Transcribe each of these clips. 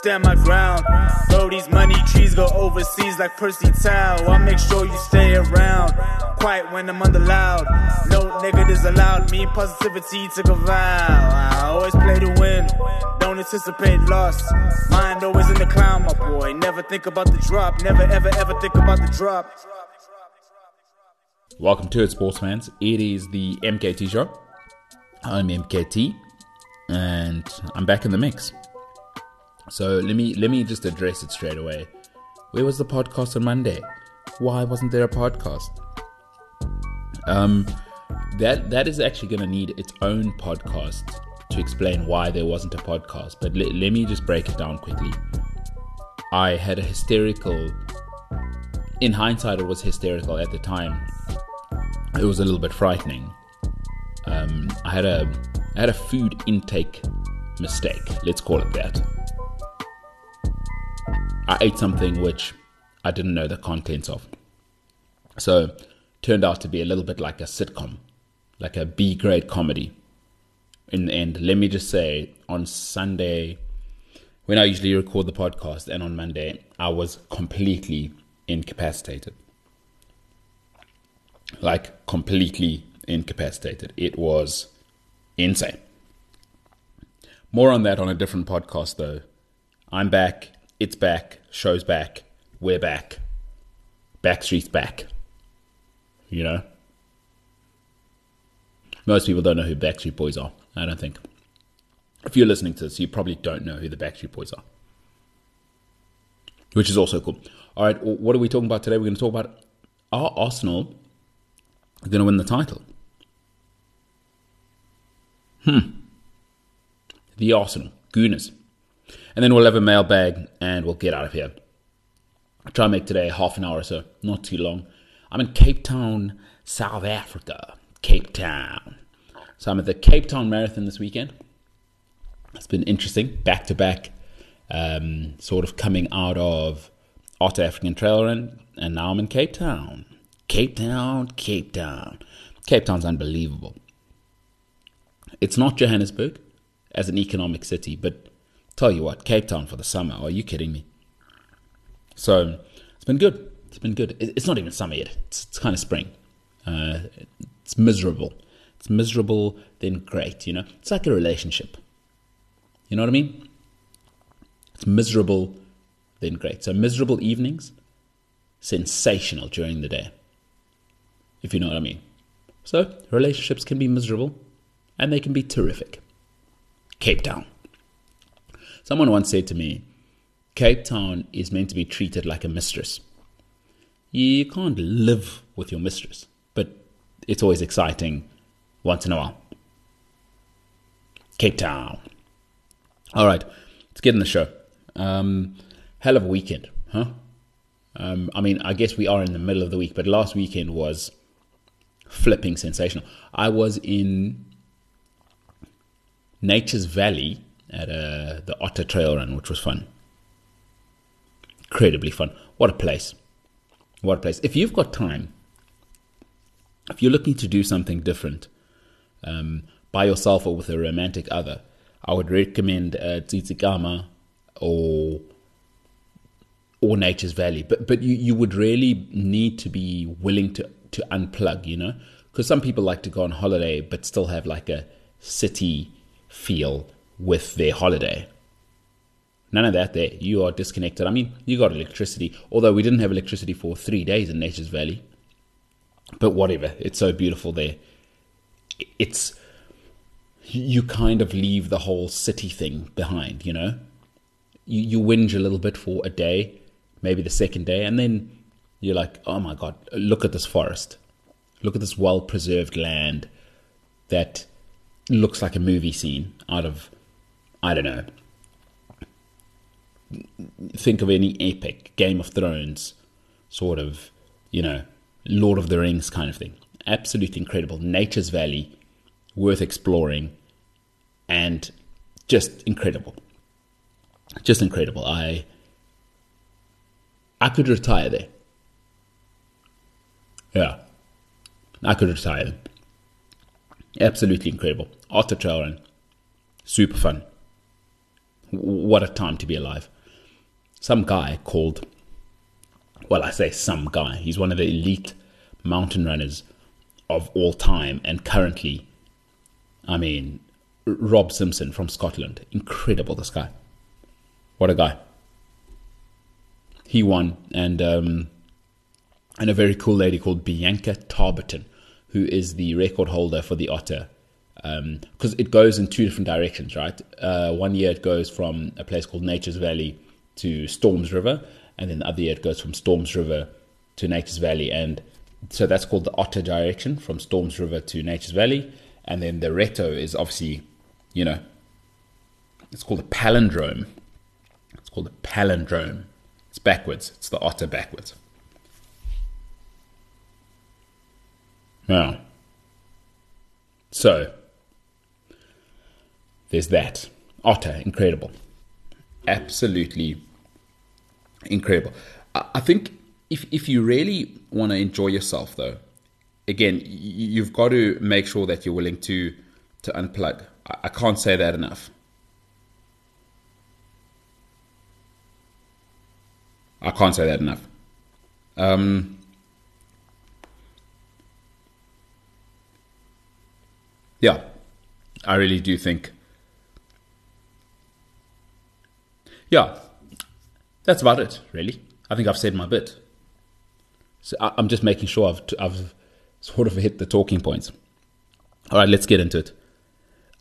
stand my ground. Throw these money trees, go overseas like Percy Tau. I make sure you stay around. Quiet when I'm under loud. No negatives allowed. Me positivity took a vow. I always play to win. Don't anticipate loss. Mind always in the clown, my boy. Never think about the drop. Never ever ever think about the drop. Welcome to it, sports fans. It is the MKT show. I'm MKT, and I'm back in the mix. So let me let me just address it straight away. Where was the podcast on Monday? Why wasn't there a podcast? Um, that that is actually going to need its own podcast to explain why there wasn't a podcast. But let, let me just break it down quickly. I had a hysterical. In hindsight, it was hysterical at the time it was a little bit frightening. Um, I had a I had a food intake mistake. Let's call it that. I ate something which I didn't know the contents of. So turned out to be a little bit like a sitcom, like a B grade comedy. In the end, let me just say, on Sunday, when I usually record the podcast, and on Monday, I was completely incapacitated like completely incapacitated. It was insane. More on that on a different podcast, though. I'm back. It's back. Show's back. We're back. Backstreet's back. You know? Most people don't know who Backstreet Boys are, I don't think. If you're listening to this, you probably don't know who the Backstreet Boys are. Which is also cool. All right, what are we talking about today? We're going to talk about our Arsenal are going to win the title. Hmm. The Arsenal. Gooners. And then we'll have a mailbag and we'll get out of here. I'll try and make today half an hour or so, not too long. I'm in Cape Town, South Africa. Cape Town. So I'm at the Cape Town Marathon this weekend. It's been interesting, back to back, um, sort of coming out of Otter African Trail Run, and now I'm in Cape Town. Cape Town, Cape Town. Cape Town's unbelievable. It's not Johannesburg as an economic city, but tell you what, Cape Town for the summer. Are you kidding me? So it's been good. It's been good. It's not even summer yet. It's, it's kind of spring. Uh, it's miserable. It's miserable, then great. You know, it's like a relationship. You know what I mean? It's miserable, then great. So miserable evenings, sensational during the day if you know what I mean. So, relationships can be miserable and they can be terrific. Cape Town. Someone once said to me, Cape Town is meant to be treated like a mistress. You can't live with your mistress, but it's always exciting once in a while. Cape Town. All right, let's get in the show. Um, hell of a weekend, huh? Um, I mean, I guess we are in the middle of the week, but last weekend was flipping sensational. I was in Nature's Valley at uh, the Otter Trail Run, which was fun. Incredibly fun. What a place. What a place. If you've got time, if you're looking to do something different um, by yourself or with a romantic other, I would recommend uh, Tsitsikamma or or Nature's Valley. But but you, you would really need to be willing to to unplug, you know? Because some people like to go on holiday but still have like a city feel with their holiday. None of that there. You are disconnected. I mean, you got electricity, although we didn't have electricity for three days in Nature's Valley. But whatever. It's so beautiful there. It's. You kind of leave the whole city thing behind, you know? You, you whinge a little bit for a day, maybe the second day, and then you're like, oh my God, look at this forest. Look at this well preserved land that looks like a movie scene out of, I don't know. Think of any epic Game of Thrones sort of, you know, Lord of the Rings kind of thing. Absolutely incredible. Nature's Valley, worth exploring, and just incredible. Just incredible. I I could retire there. Yeah. I could retire. Absolutely incredible. Otter trail run. Super fun. What a time to be alive. Some guy called, well, I say some guy. He's one of the elite mountain runners of all time and currently, I mean, Rob Simpson from Scotland. Incredible, this guy. What a guy. He won, and um, and a very cool lady called Bianca Tarboton, who is the record holder for the Otter. Because um, it goes in two different directions, right? Uh, one year it goes from a place called Nature's Valley to Storms River, and then the other year it goes from Storms River to Nature's Valley. And so that's called the Otter direction from Storms River to Nature's Valley. And then the Retto is obviously, you know, it's called a palindrome. It's called a palindrome. It's backwards. It's the Otter backwards. Now, so there's that. Otter, incredible. Absolutely incredible. I think if if you really want to enjoy yourself, though, again, you've got to make sure that you're willing to to unplug. I can't say that enough. I can't say that enough. Um, yeah, I really do think. Yeah, that's about it, really. I think I've said my bit. So I'm just making sure I've, I've sort of hit the talking points. All right, let's get into it.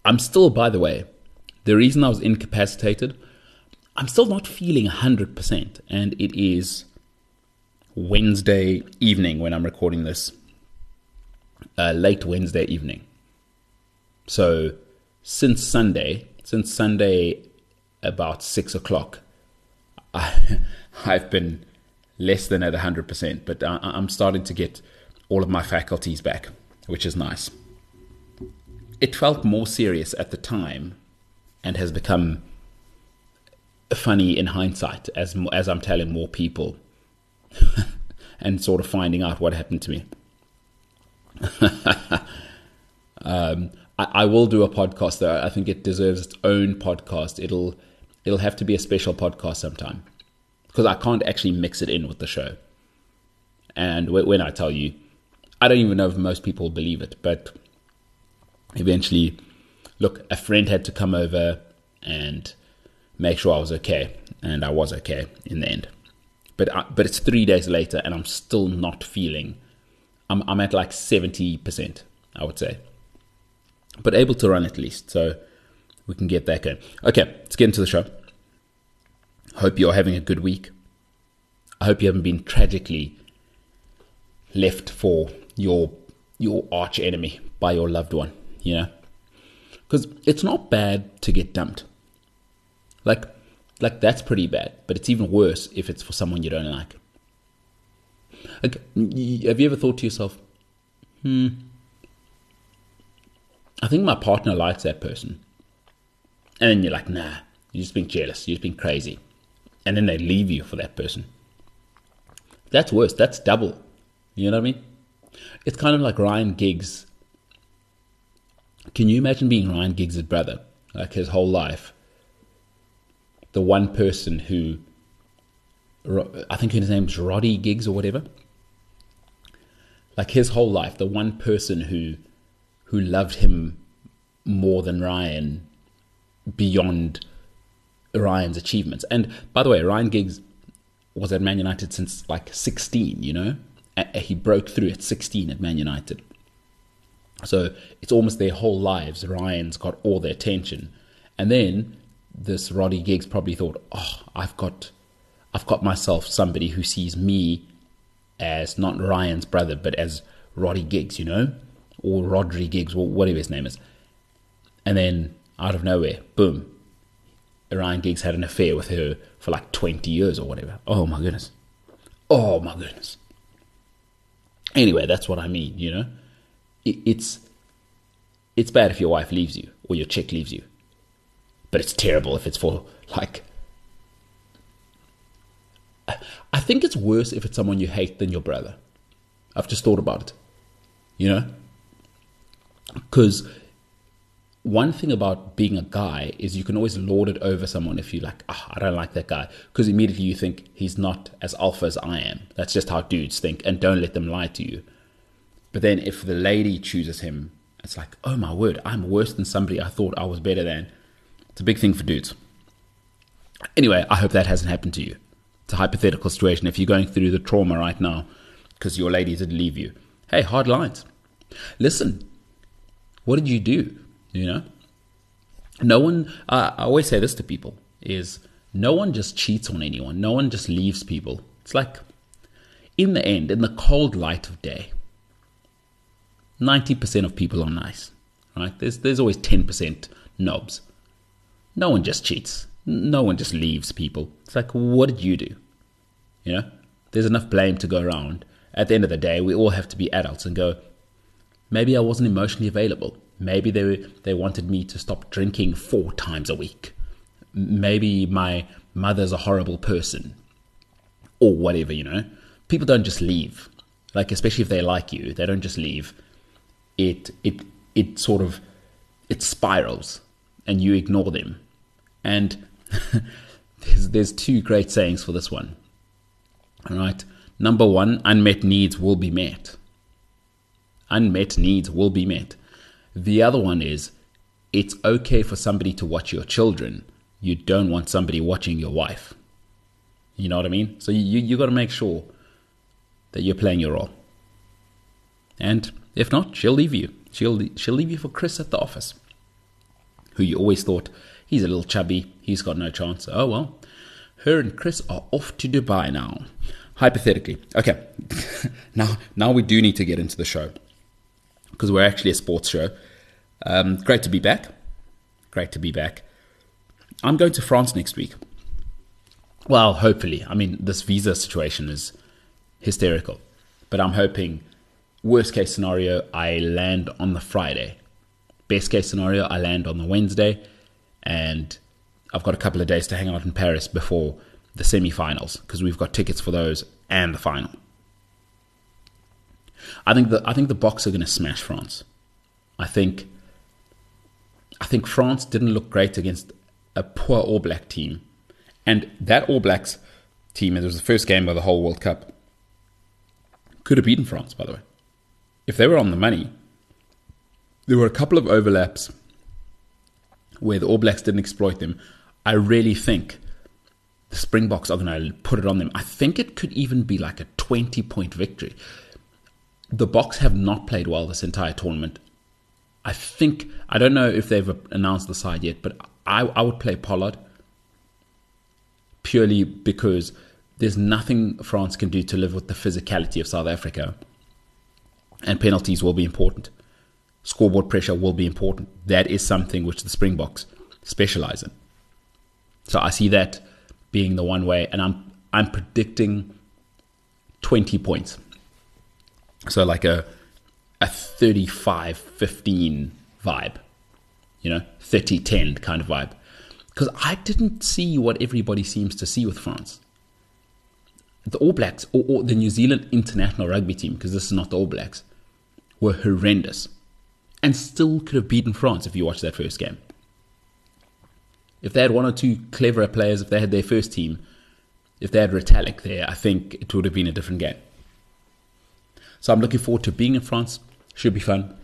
I'm still, by the way, the reason I was incapacitated, I'm still not feeling 100%. And it is Wednesday evening when I'm recording this, uh, late Wednesday evening. So since Sunday, since Sunday about six o'clock, I, I've been less than at 100%, but I, I'm starting to get all of my faculties back, which is nice. It felt more serious at the time and has become funny in hindsight as, as I'm telling more people and sort of finding out what happened to me. um, I, I, will do a podcast though. I think it deserves its own podcast. It'll it'll have to be a special podcast sometime because I can't actually mix it in with the show. And when I tell you, I don't even know if most people believe it, but eventually, look, a friend had to come over and make sure I was okay, and I was okay in the end. But I, but it's three days later, and I'm still not feeling. I'm I'm at like seventy percent, I would say, but able to run at least. So we can get that going. Okay, let's get into the show. Hope you're having a good week. I hope you haven't been tragically left for your your arch enemy by your loved one, you know? Cuz it's not bad to get dumped. Like like that's pretty bad, but it's even worse if it's for someone you don't like. Like have you ever thought to yourself, "Hmm, I think my partner likes that person." And then you're like, "Nah, you're just being jealous. You're just being crazy." and then they leave you for that person. That's worse. That's double. You know what I mean? It's kind of like Ryan Giggs. Can you imagine being Ryan Giggs' brother? Like his whole life. The one person who, I think his name's Roddy Giggs or whatever. Like his whole life, the one person who, who loved him more than Ryan beyond Ryan's achievements. And by the way, Ryan Giggs was at Man United since like 16, you know? He broke through at 16 at Man United. So it's almost their whole lives. Ryan's got all their attention. And then this Roddy Giggs probably thought, oh, I've got I've got myself somebody who sees me as not Ryan's brother, but as Roddy Giggs, you know? Or Rhodri Giggs, or whatever his name is. And then out of nowhere, boom, Ryan Giggs had an affair with her for like 20 years or whatever. Oh my goodness. Oh my goodness. Anyway, that's what I mean, you know? it, it's it's bad if your wife leaves you or your chick leaves you, but it's terrible if it's for like. I think it's worse if it's someone you hate than your brother. I've just thought about it, you know, because one thing about being a guy is you can always lord it over someone if you like, oh, I don't like that guy. Because immediately you think he's not as alpha as I am. That's just how dudes think. And don't let them lie to you. But then if the lady chooses him, it's like, oh my word, I'm worse than somebody I thought I was better than. It's a big thing for dudes. Anyway, I hope that hasn't happened to you. It's a hypothetical situation. If you're going through the trauma right now because your lady did leave you, hey, hard lines. Listen, what did you do? You know, no one. Uh, I always say this to people: is no one just cheats on anyone. No one just leaves people. It's like, in the end, in the cold light of day, ninety percent of people are nice. Right? There's there's always ten percent knobs. No one just cheats. No one just leaves people. It's like, what did you do? You know, there's enough blame to go around. At the end of the day, we all have to be adults and go. Maybe I wasn't emotionally available. Maybe they they wanted me to stop drinking four times a week. Maybe my mother's a horrible person, or whatever. You know, people don't just leave. Like especially if they like you, they don't just leave. It it it sort of it spirals, and you ignore them. And there's there's two great sayings for this one. All right. Number one, unmet needs will be met. Unmet needs will be met. The other one is it's okay for somebody to watch your children. You don't want somebody watching your wife. You know what I mean? So you you got to make sure that you're playing your role. And if not, she'll leave you. She'll she'll leave you for Chris at the office, who you always thought he's a little chubby, he's got no chance. Oh well, her and Chris are off to Dubai now. Hypothetically, okay. now now we do need to get into the show because we're actually a sports show. Um, great to be back. Great to be back. I'm going to France next week. Well, hopefully. I mean, this visa situation is hysterical. But I'm hoping, worst case scenario, I land on the Friday. Best case scenario, I land on the Wednesday. And I've got a couple of days to hang out in Paris before the semi finals because we've got tickets for those and the final. I think the I think the Boks are going to smash France. I think I think France didn't look great against a poor All Black team. And that All Blacks team, it was the first game of the whole World Cup, could have beaten France, by the way. If they were on the money, there were a couple of overlaps where the All Blacks didn't exploit them. I really think the Springboks are going to put it on them. I think it could even be like a 20 point victory. The Boks have not played well this entire tournament. I think I don't know if they've announced the side yet, but I, I would play Pollard purely because there's nothing France can do to live with the physicality of South Africa, and penalties will be important. Scoreboard pressure will be important. That is something which the Springboks specialize in. So I see that being the one way, and I'm I'm predicting 20 points. So like a a 35 15 vibe, you know, 30 10 kind of vibe. Because I didn't see what everybody seems to see with France. The All Blacks, or, or the New Zealand international rugby team, because this is not the All Blacks, were horrendous and still could have beaten France if you watch that first game. If they had one or two cleverer players, if they had their first team, if they had Retallick there, I think it would have been a different game. So I'm looking forward to being in France, should be fun.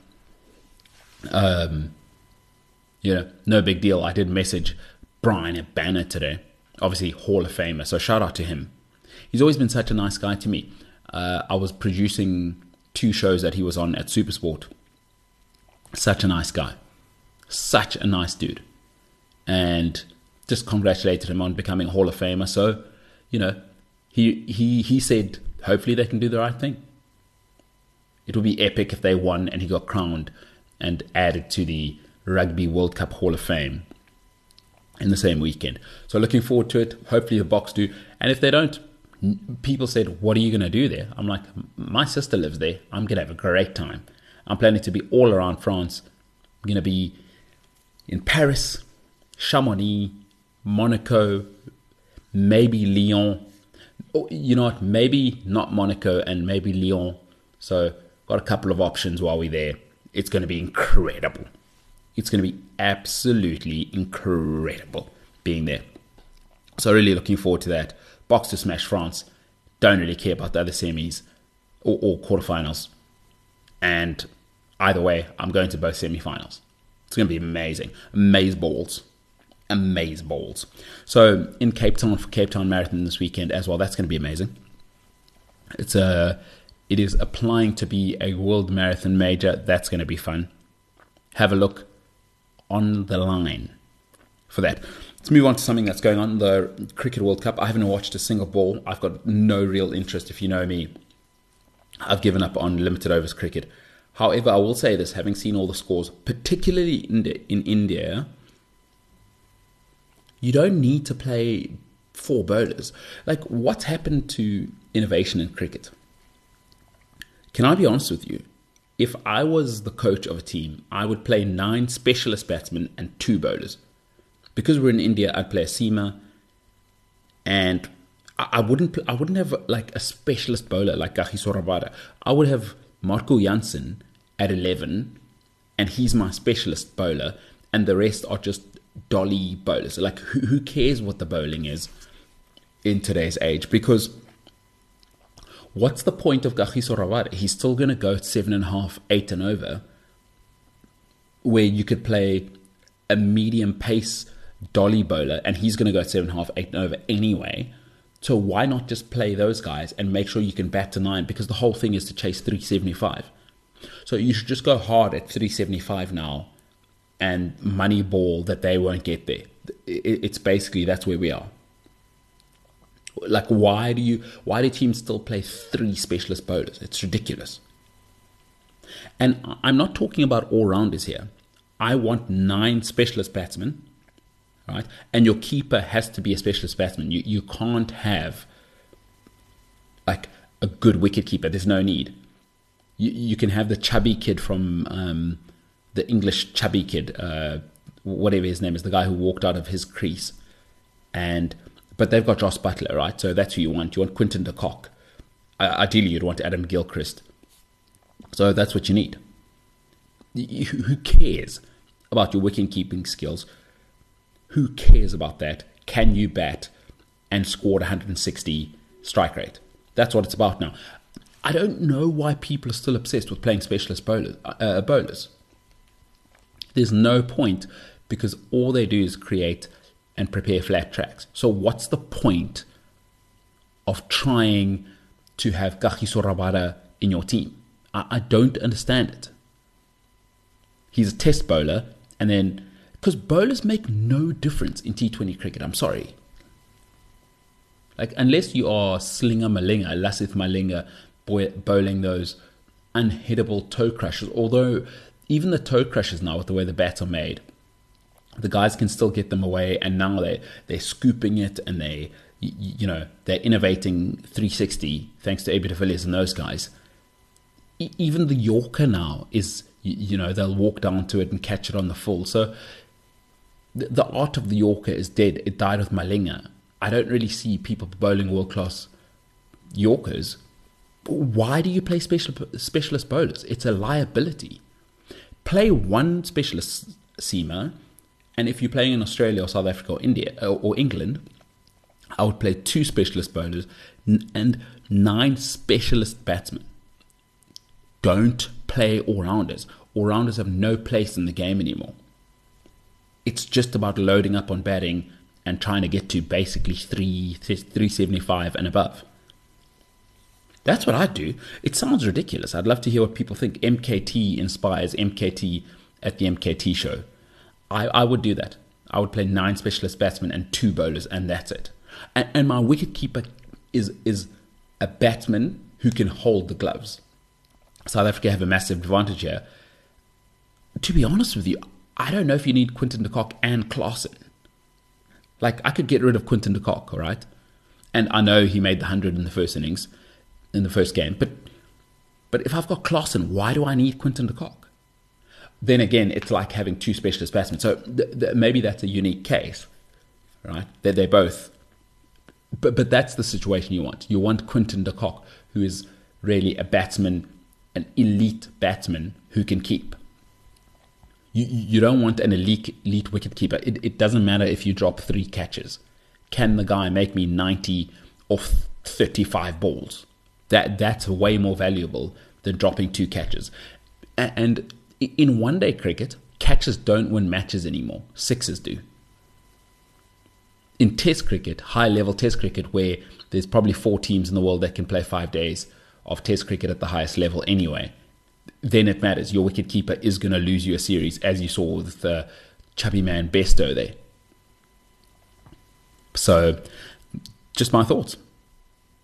Um, yeah, no big deal. I did message Bryan Habana today, obviously Hall of Famer. So shout out to him. He's always been such a nice guy to me. Uh, I was producing two shows that he was on at Supersport. Such a nice guy, such a nice dude, and just congratulated him on becoming Hall of Famer. So, you know, he he he said hopefully they can do the right thing. It would be epic if they won and he got crowned and added to the Rugby World Cup Hall of Fame in the same weekend. So looking forward to it. Hopefully the Boks do. And if they don't, people said, "What are you going to do there?" I'm like, "My sister lives there. I'm going to have a great time. I'm planning to be all around France. I'm going to be in Paris, Chamonix, Monaco, maybe Lyon. Oh, you know what? Maybe not Monaco and maybe Lyon. So, got a couple of options while we're there. It's going to be incredible. It's going to be absolutely incredible being there. So, really looking forward to that. Boks to smash France. Don't really care about the other semis or, or quarterfinals. And either way, I'm going to both semifinals. It's going to be amazing. Amaze balls. Amaze balls. So in Cape Town for Cape Town Marathon this weekend as well. That's going to be amazing. It's a, it is applying to be a world marathon major. That's going to be fun. Have a look on the line for that. Let's move on to something that's going on the Cricket World Cup. I haven't watched a single ball. I've got no real interest. If you know me, I've given up on limited overs cricket. However, I will say this having seen all the scores, particularly in, in India, you don't need to play four bowlers. Like, what's happened to innovation in cricket? Can I be honest with you? If I was the coach of a team, I would play nine specialist batsmen and two bowlers because we're in India, I'd play a seamer, and I, wouldn't I wouldn't have like a specialist bowler like Kagiso Rabada. I would have Marco Jansen at eleven, and he's my specialist bowler, and the rest are just dolly bowlers. Like who who cares what the bowling is in today's age? Because what's the point of Kagiso Rabada? He's still going to go seven and a half, eight and over, where you could play a medium pace dolly bowler, and he's going to go seven and a half, eight and over anyway. So why not just play those guys and make sure you can bat to nine? Because the whole thing is to chase 375. So you should just go hard at 375 now and money ball that they won't get there. It's basically that's where we are. Like why do you why do teams still play three specialist bowlers? It's ridiculous. And I'm not talking about all rounders here. I want nine specialist batsmen right? And your keeper has to be a specialist batsman. You you can't have like a good wicket keeper. There's no need. You you can have the chubby kid from um, the English chubby kid, uh, whatever his name is, the guy who walked out of his crease, and but they've got Jos Buttler, right? So that's who you want. You want Quinton de Kock. Uh, ideally, you'd want Adam Gilchrist. So that's what you need. Who cares about your wicket keeping skills? Who cares about that? Can you bat and scored 160 strike rate? That's what it's about now. I don't know why people are still obsessed with playing specialist bowlers. Uh, bowlers. There's no point because all they do is create and prepare flat tracks. So what's the point of trying to have Kagiso Rabada in your team? I, I don't understand it. He's a test bowler, and then because bowlers make no difference in T20 cricket. I'm sorry. Like, unless you are Slinger Malinga, Lasith Malinga, bowling those unhittable toe crushers, although even the toe crushers now, with the way the bats are made, the guys can still get them away, and now they they're scooping it and they you know they're innovating 360 thanks to AB de Villiers and those guys. even the Yorker now is you know they'll walk down to it and catch it on the full. So the, the art of the Yorker is dead. It died with Malinga. I don't really see people bowling world class Yorkers. Why do you play special, specialist bowlers? It's a liability. Play one specialist seamer, and if you're playing in Australia or South Africa or India or, or England, I would play two specialist bowlers and nine specialist batsmen. Don't play all rounders. All rounders have no place in the game anymore it's just about loading up on batting and trying to get to basically 3 375 and above. That's what I'd do. It sounds ridiculous. I'd love to hear what people think. MKT inspires MKT at the MKT show. I, I would do that. I would play nine specialist batsmen and two bowlers, and that's it. And, and my wicketkeeper is is a batsman who can hold the gloves. South Africa have a massive advantage here. To be honest with you, I don't know if you need Quinton de Kock and Klaasen. Like, I could get rid of Quinton de Kock, all right? And I know he made the 100 in the first innings, in the first game, but But if I've got Klaasen, why do I need Quinton de Kock? Then again, it's like having two specialist batsmen. So th- th- maybe that's a unique case, right? They're, they're both. But, but that's the situation you want. You want Quinton de Kock, who is really a batsman, an elite batsman who can keep. You, you don't want an elite, elite wicket keeper. It, it doesn't matter if you drop three catches. Can the guy make me 90 off 35 balls? That That's way more valuable than dropping two catches. And in one day cricket, catches don't win matches anymore, sixes do. In test cricket, high level test cricket, where there's probably four teams in the world that can play five days of test cricket at the highest level anyway, then it matters. Your wicket keeper is going to lose you a series, as you saw with the chubby man Bairstow there. So, just my thoughts.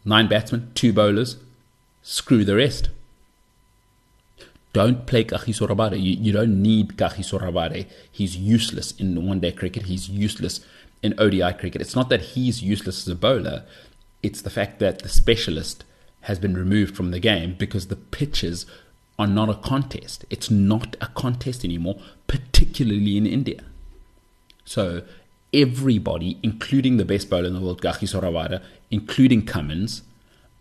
Nine batsmen, two bowlers, screw the rest. Don't play Kagiso Rabada. You, you don't need Kagiso Rabada. He's useless in one day cricket. He's useless in ODI cricket. It's not that he's useless as a bowler, it's the fact that the specialist has been removed from the game because the pitches are not a contest. It's not a contest anymore, particularly in India. So everybody, including the best bowler in the world, Kagiso Rabada, including Cummins,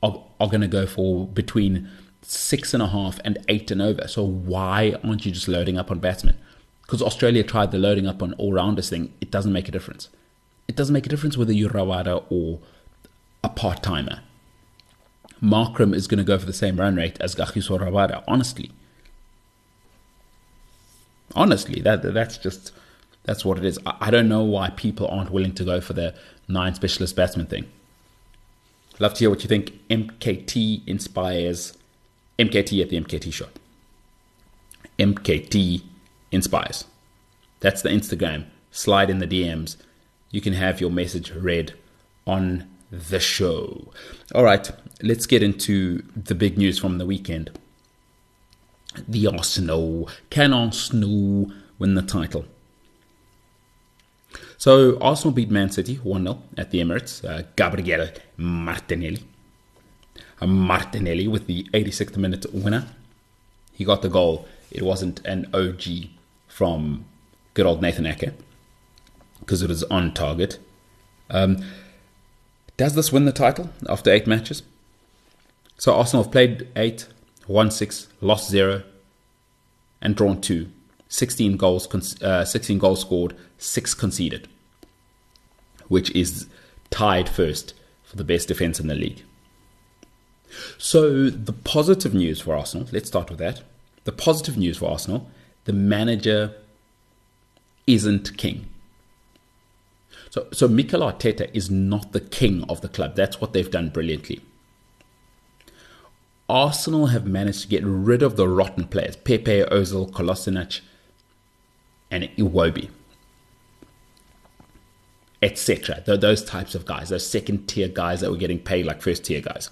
are, are going to go for between six and a half and eight and over. So why aren't you just loading up on batsmen? Because Australia tried the loading up on all rounders thing. It doesn't make a difference. It doesn't make a difference whether you're Rabada or a part timer. Markram is going to go for the same run rate as Kagiso Rabada, honestly. Honestly, that that's just that's what it is. I, I don't know why people aren't willing to go for the nine specialist batsman thing. Love to hear what you think. MKT inspires MKT at the MKT shop. MKT inspires. That's the Instagram. Slide in the DMs. You can have your message read on the show. All right, let's get into the big news from the weekend. The Arsenal. Can Arsenal win the title? So Arsenal beat Man City 1 0 at the Emirates. Uh, Gabriel Martinelli. Martinelli with the 86th minute winner. He got the goal. It wasn't an OG from good old Nathan Ake because it was on target. Um, does this win the title after eight matches? So Arsenal have played eight, won six, lost zero, and drawn two. 16 goals, uh, 16 goals scored, six conceded, which is tied first for the best defense in the league. So the positive news for Arsenal, let's start with that. The positive news for Arsenal, the manager isn't king. So, so Mikel Arteta is not the king of the club. That's what they've done brilliantly. Arsenal have managed to get rid of the rotten players Pepe, Ozil, Kolasinac, and Iwobi, etc. Those types of guys, those second tier guys that were getting paid like first tier guys.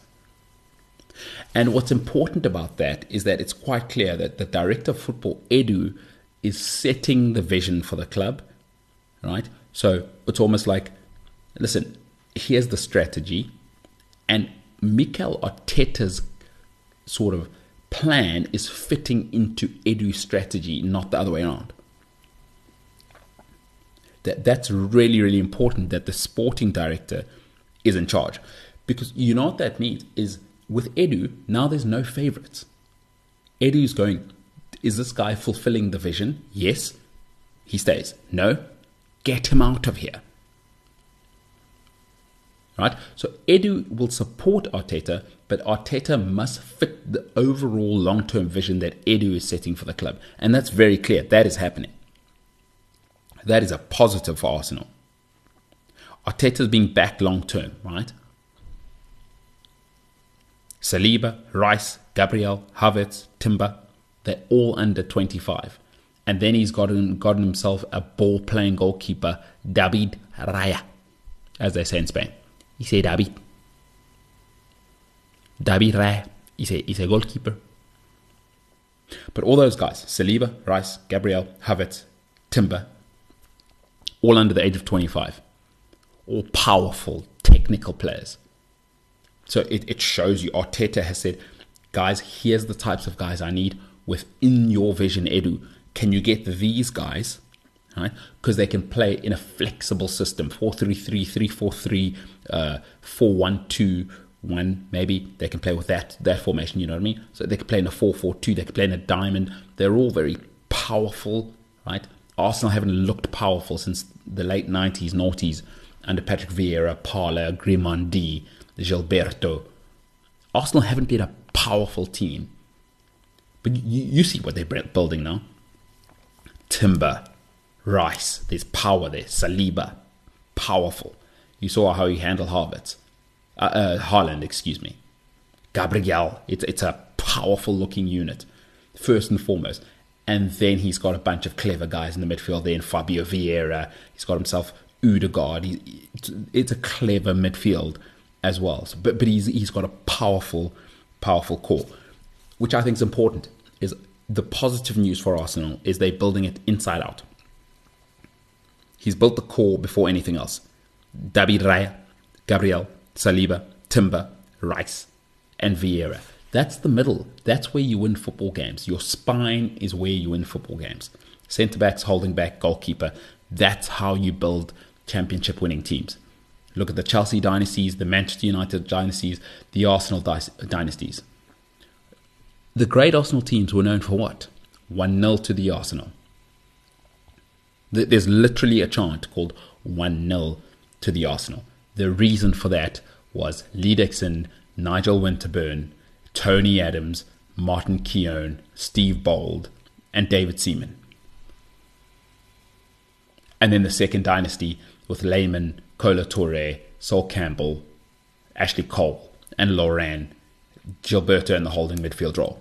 And what's important about that is that it's quite clear that the director of football, Edu, is setting the vision for the club, right? So it's almost like, listen, here's the strategy, and Mikel Arteta's sort of plan is fitting into Edu's strategy, not the other way around. That that's really really important that the sporting director is in charge, because you know what that means is with Edu now there's no favorites. Edu's going, is this guy fulfilling the vision? Yes, he stays. No, Get him out of here. Right? So Edu will support Arteta, but Arteta must fit the overall long term vision that Edu is setting for the club. And that's very clear. That is happening. That is a positive for Arsenal. Arteta's being back long term, right? Saliba, Rice, Gabriel, Havertz, Timber, they're all under 25. And then he's gotten, gotten himself a ball playing goalkeeper, David Raya, as they say in Spain. He say David. David Raya. He's a, he's a goalkeeper. But all those guys, Saliba, Rice, Gabriel, Havertz, Timber, all under the age of 25. All powerful, technical players. So it, it shows you, Arteta has said, guys, here's the types of guys I need within your vision, Edu. Can you get these guys? Right? Because they can play in a flexible system 4 3 3, 3 4 3, uh, 4 1 2 1. Maybe they can play with that, that formation, you know what I mean? So they can play in a 4 4 2, they can play in a diamond. They're all very powerful, right? Arsenal haven't looked powerful since the late 90s, noughties, under Patrick Vieira, Parlour, Grimandi, Gilberto. Arsenal haven't been a powerful team. But you, you see what they're building now. Timber, Rice, there's power there. Saliba, powerful. You saw how he handled Harvard. Uh, uh, Haaland, excuse me. Gabriel, it's, it's a powerful looking unit, first and foremost. And then he's got a bunch of clever guys in the midfield there, and Fabio Vieira. He's got himself Odegaard. He, it's a clever midfield as well. So, but but he's he's got a powerful, powerful core, which I think is important. Is the positive news for Arsenal is they're building it inside out. He's built the core before anything else. David Raya, Gabriel, Saliba, Timber, Rice, and Vieira. That's the middle. That's where you win football games. Your spine is where you win football games. Centre backs, holding back, goalkeeper. That's how you build championship winning teams. Look at the Chelsea dynasties, the Manchester United dynasties, the Arsenal dynasties. The great Arsenal teams were known for what? 1 0 to the Arsenal. There's literally a chant called 1 0 to the Arsenal. The reason for that was Lee Dixon, Nigel Winterburn, Tony Adams, Martin Keown, Steve Bould, and David Seaman. And then the second dynasty with Lehmann, Kolo Touré, Sol Campbell, Ashley Cole, and Laurent Gilberto in the holding midfield role.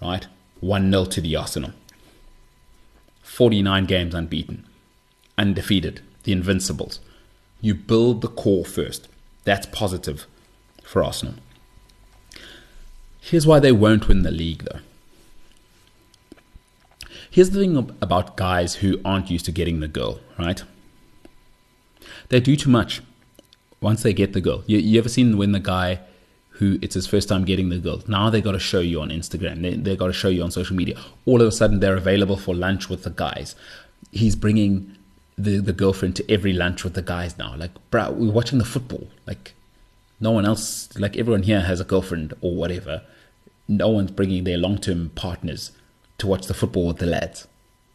Right? 1 0 to the Arsenal. 49 games unbeaten, undefeated, the Invincibles. You build the core first. That's positive for Arsenal. Here's why they won't win the league, though. Here's the thing about guys who aren't used to getting the girl, right? They do too much once they get the girl. You, you ever seen when the guy who it's his first time getting the girl, now they got to show you on Instagram, they, they got to show you on social media. All of a sudden, they're available for lunch with the guys. He's bringing the, the girlfriend to every lunch with the guys now. Like, bro, we're watching the football. Like, no one else, like everyone here has a girlfriend or whatever no one's bringing their long term partners to watch the football with the lads.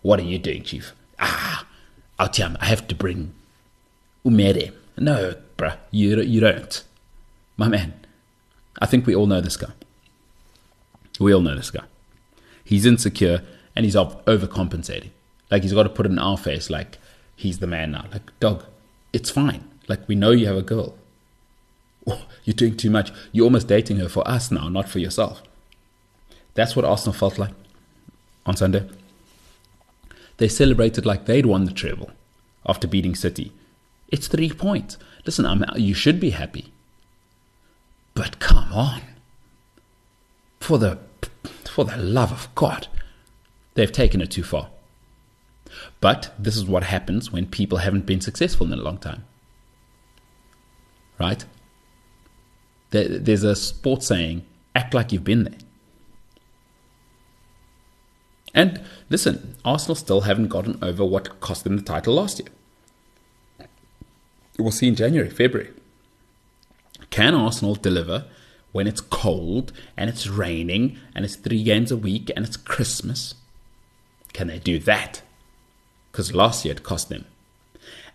What are you doing, Chief? Ah, Altiam, I have to bring Umere. No, bruh, you, you don't. My man, I think we all know this guy. We all know this guy. He's insecure and he's overcompensating. Like he's got to put it in our face like he's the man now. Like, dog, it's fine. Like we know you have a girl. Oh, you're doing too much. You're almost dating her for us now, not for yourself. That's what Arsenal felt like on Sunday. They celebrated like they'd won the treble after beating City. It's three points. Listen, I'm, you should be happy. But come on. For the, for the love of God. They've taken it too far. But this is what happens when people haven't been successful in a long time. Right? There's a sports saying act like you've been there. And listen, Arsenal still haven't gotten over what cost them the title last year. We'll see in January, February. Can Arsenal deliver when it's cold and it's raining and it's three games a week and it's Christmas? Can they do that? Because last year it cost them.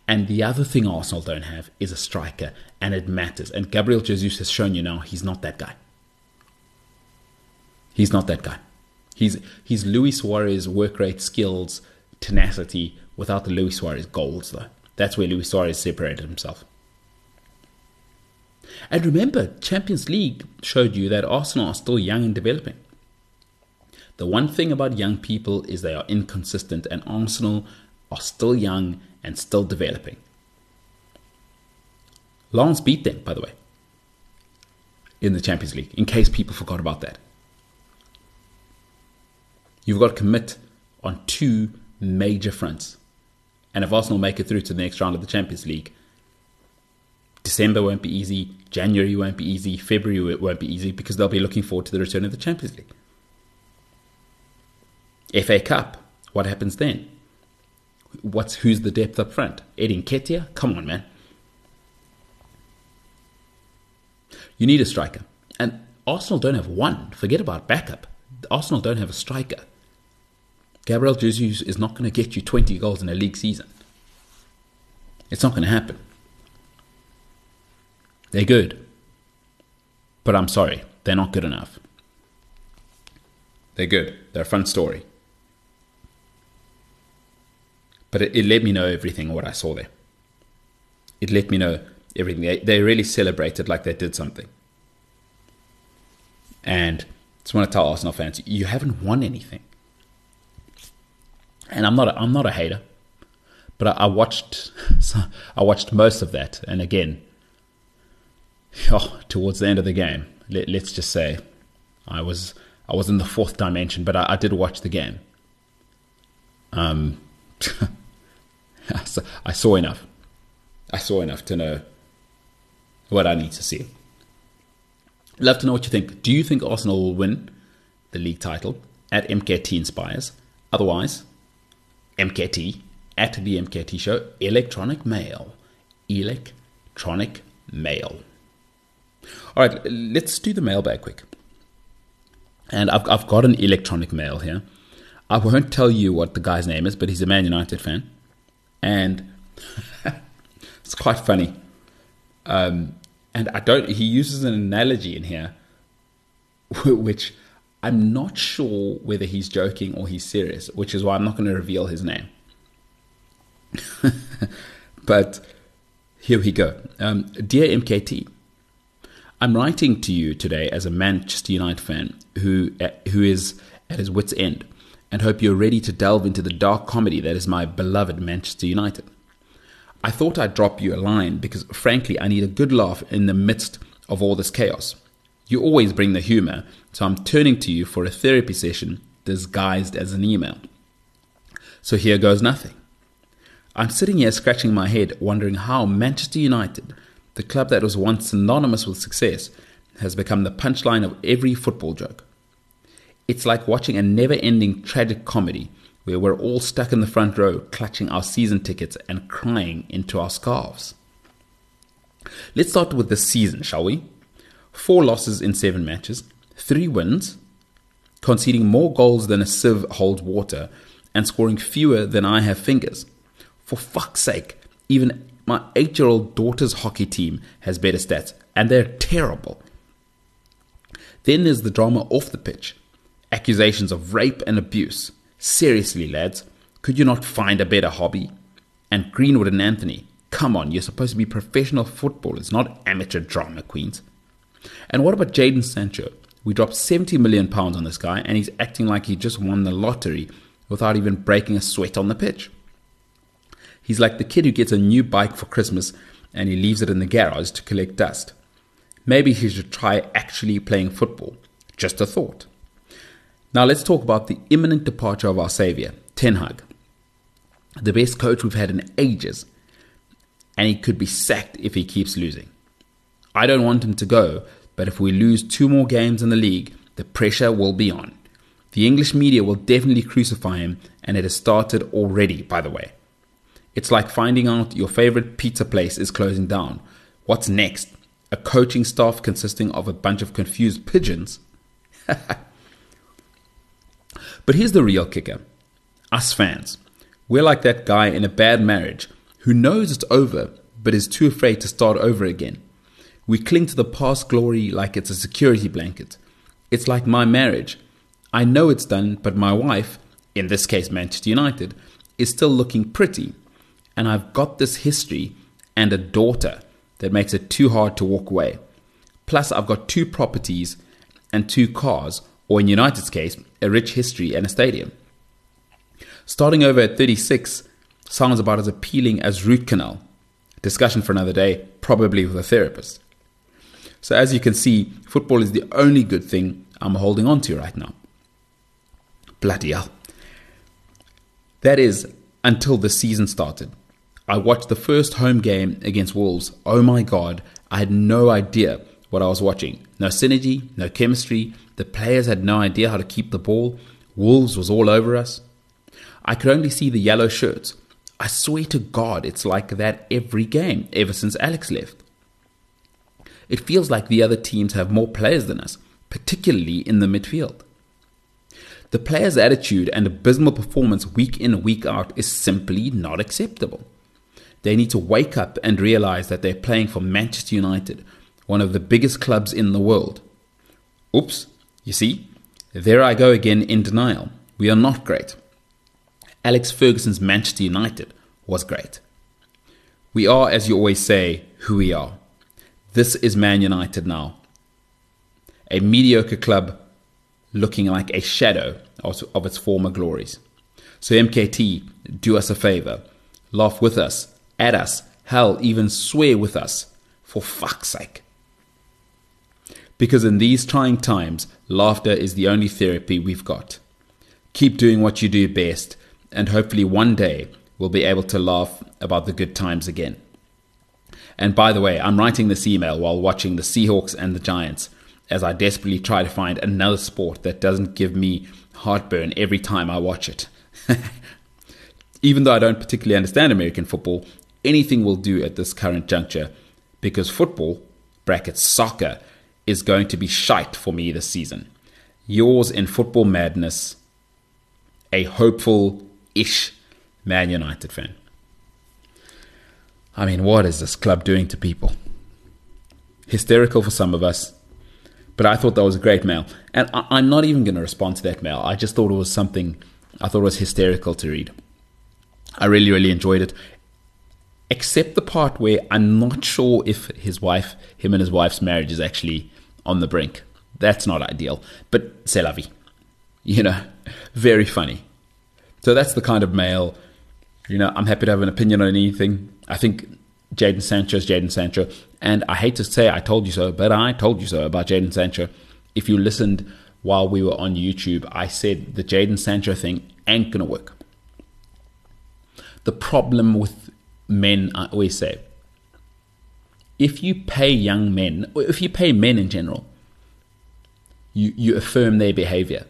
And the other thing Arsenal don't have is a striker, and it matters. And Gabriel Jesus has shown you now he's not that guy. He's not that guy. He's he's Luis Suarez work rate, skills, tenacity without the Luis Suarez goals though. That's where Luis Suarez separated himself. And remember, Champions League showed you that Arsenal are still young and developing. The one thing about young people is they are inconsistent, and Arsenal are still young and still developing. Lens beat them, by the way, in the Champions League, in case people forgot about that. You've got to commit on two major fronts. And if Arsenal make it through to the next round of the Champions League, December won't be easy. January won't be easy. February won't be easy because they'll be looking forward to the return of the Champions League. FA Cup, what happens then? What's who's the depth up front? Edin Nketiah? Come on, man. You need a striker. And Arsenal don't have one. Forget about backup. Arsenal don't have a striker. Gabriel Jesus is not going to get you 20 goals in a league season. It's not going to happen. They're good. But I'm sorry, they're not good enough. They're good. They're a fun story. But it, it let me know everything what I saw there. It let me know everything. They, they really celebrated like they did something. And just want to tell Arsenal fans, you haven't won anything. And I'm not a, I'm not a hater, but I, I watched I watched most of that, and again, oh, towards the end of the game, let, us just say, I was I was in the fourth dimension, but I, I did watch the game. Um, I saw enough. I saw enough to know what I need to see. Love to know what you think. Do you think Arsenal will win the league title at MKT Inspires? Otherwise, MKT at the MKT show, electronic mail. Electronic mail. All right, let's do the mailbag quick. And I've, I've got an electronic mail here. I won't tell you what the guy's name is, but he's a Man United fan. And it's quite funny. Um, and I don't, he uses an analogy in here, which I'm not sure whether he's joking or he's serious, which is why I'm not going to reveal his name. but here we go. Um, Dear MKT, I'm writing to you today as a Manchester United fan who uh, who is at his wits' end, and hope you're ready to delve into the dark comedy that is my beloved Manchester United. I thought I'd drop you a line because, frankly, I need a good laugh in the midst of all this chaos. You always bring the humor, so I'm turning to you for a therapy session disguised as an email. So here goes nothing. I'm sitting here scratching my head, wondering how Manchester United, the club that was once synonymous with success, has become the punchline of every football joke. It's like watching a never ending tragic comedy where we're all stuck in the front row clutching our season tickets and crying into our scarves. Let's start with the season, shall we? Four losses in seven matches, three wins, conceding more goals than a sieve holds water, and scoring fewer than I have fingers. For fuck's sake, even my eight year old daughter's hockey team has better stats, and they're terrible. Then there's the drama off the pitch accusations of rape and abuse. Seriously, lads, could you not find a better hobby? And Greenwood and Antony, come on, you're supposed to be professional footballers, not amateur drama queens. And what about Jadon Sancho? We dropped 70 million pounds on this guy, and he's acting like he just won the lottery without even breaking a sweat on the pitch. He's like the kid who gets a new bike for Christmas and he leaves it in the garage to collect dust. Maybe he should try actually playing football. Just a thought. Now let's talk about the imminent departure of our savior, Ten Hag. The best coach we've had in ages, and he could be sacked if he keeps losing. I don't want him to go, but if we lose two more games in the league, the pressure will be on. The English media will definitely crucify him, and it has started already, by the way. It's like finding out your favorite pizza place is closing down. What's next? A coaching staff consisting of a bunch of confused pigeons? but here's the real kicker us fans. We're like that guy in a bad marriage who knows it's over but is too afraid to start over again. We cling to the past glory like it's a security blanket. It's like my marriage. I know it's done, but my wife, in this case Manchester United, is still looking pretty and I've got this history and a daughter that makes it too hard to walk away. Plus, I've got two properties and two cars, or in United's case, a rich history and a stadium. Starting over at 36 sounds about as appealing as root canal. Discussion for another day, probably with a therapist. So, as you can see, football is the only good thing I'm holding on to right now. Bloody hell. That is until the season started. I watched the first home game against Wolves. Oh my god, I had no idea what I was watching. No synergy, no chemistry. The players had no idea how to keep the ball. Wolves was all over us. I could only see the yellow shirts. I swear to God, it's like that every game ever since Alex left. It feels like the other teams have more players than us, particularly in the midfield. The players' attitude and abysmal performance week in, week out is simply not acceptable. They need to wake up and realize that they're playing for Manchester United, one of the biggest clubs in the world. Oops, you see, there I go again in denial. We are not great. Alex Ferguson's Manchester United was great. We are, as you always say, who we are. This is Man United now. A mediocre club looking like a shadow of, of its former glories. So, MKT, do us a favor. Laugh with us, at us, hell, even swear with us, for fuck's sake. Because in these trying times, laughter is the only therapy we've got. Keep doing what you do best, and hopefully one day we'll be able to laugh about the good times again. And by the way, I'm writing this email while watching the Seahawks and the Giants as I desperately try to find another sport that doesn't give me heartburn every time I watch it. Even though I don't particularly understand American football, anything will do at this current juncture because football, brackets soccer, is going to be shite for me this season. Yours in football madness, a hopeful ish Man United fan. I mean, what is this club doing to people? Hysterical for some of us, but I thought that was a great mail. And I, am not even going to respond to that mail. I just thought it was something, I thought it was hysterical to read. I really, really enjoyed it. Except the part where I'm not sure if his wife, him and his wife's marriage is actually on the brink. That's not ideal. But c'est la vie. You know, very funny. So that's the kind of mail, you know, I'm happy to have an opinion on anything. I think Jadon Sancho is Jadon Sancho. And I hate to say I told you so, but I told you so about Jadon Sancho. If you listened while we were on YouTube, I said the Jadon Sancho thing ain't going to work. The problem with men, I always say, if you pay young men, or if you pay men in general, you, you affirm their behavior.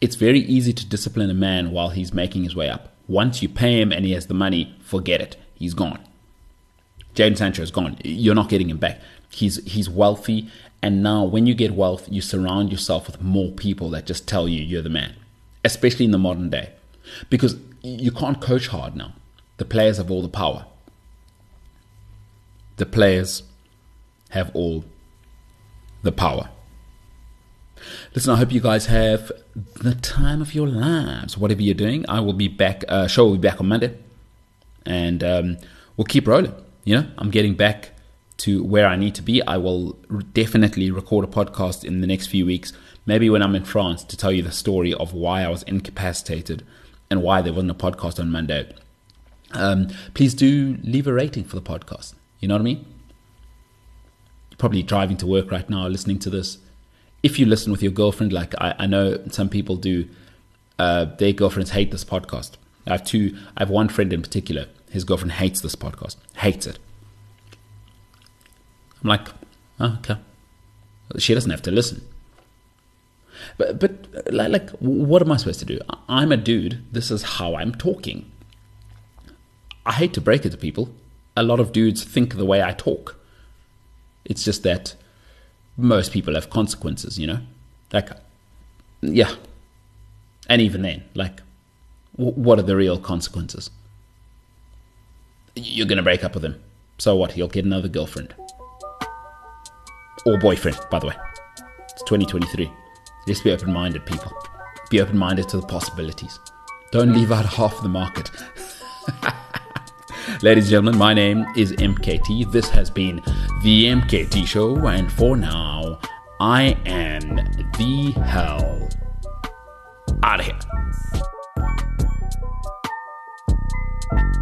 It's very easy to discipline a man while he's making his way up. Once you pay him and he has the money, forget it. He's gone. Jadon Sancho is gone. You're not getting him back. He's he's wealthy, and now when you get wealth, you surround yourself with more people that just tell you you're the man, especially in the modern day, because you can't coach hard now. The players have all the power. The players have all the power. Listen, I hope you guys have the time of your lives. Whatever you're doing, I will be back. Uh, show will be back on Monday, and um, we'll keep rolling. You know, I'm getting back to where I need to be. I will definitely record a podcast in the next few weeks. Maybe when I'm in France to tell you the story of why I was incapacitated and why there wasn't a podcast on Monday. Um, please do leave a rating for the podcast. You know what I mean? You're probably driving to work right now, listening to this if you listen with your girlfriend, like I, I know some people do, uh, their girlfriends hate this podcast. I have two. I have one friend in particular. His girlfriend hates this podcast. Hates it. I'm like, oh, okay. She doesn't have to listen. But but like, like, what am I supposed to do? I'm a dude. This is how I'm talking. I hate to break it to people. A lot of dudes think the way I talk. It's just that most people have consequences, you know? Like, yeah. And even then, like, what are the real consequences? You're going to break up with him. So what? He'll get another girlfriend. Or boyfriend, by the way. It's 2023. Just be open minded, people. Be open minded to the possibilities. Don't leave out half the market. Ladies and gentlemen, my name is MKT. This has been the MKT Show, and for now, I am the hell out of here. Thank you.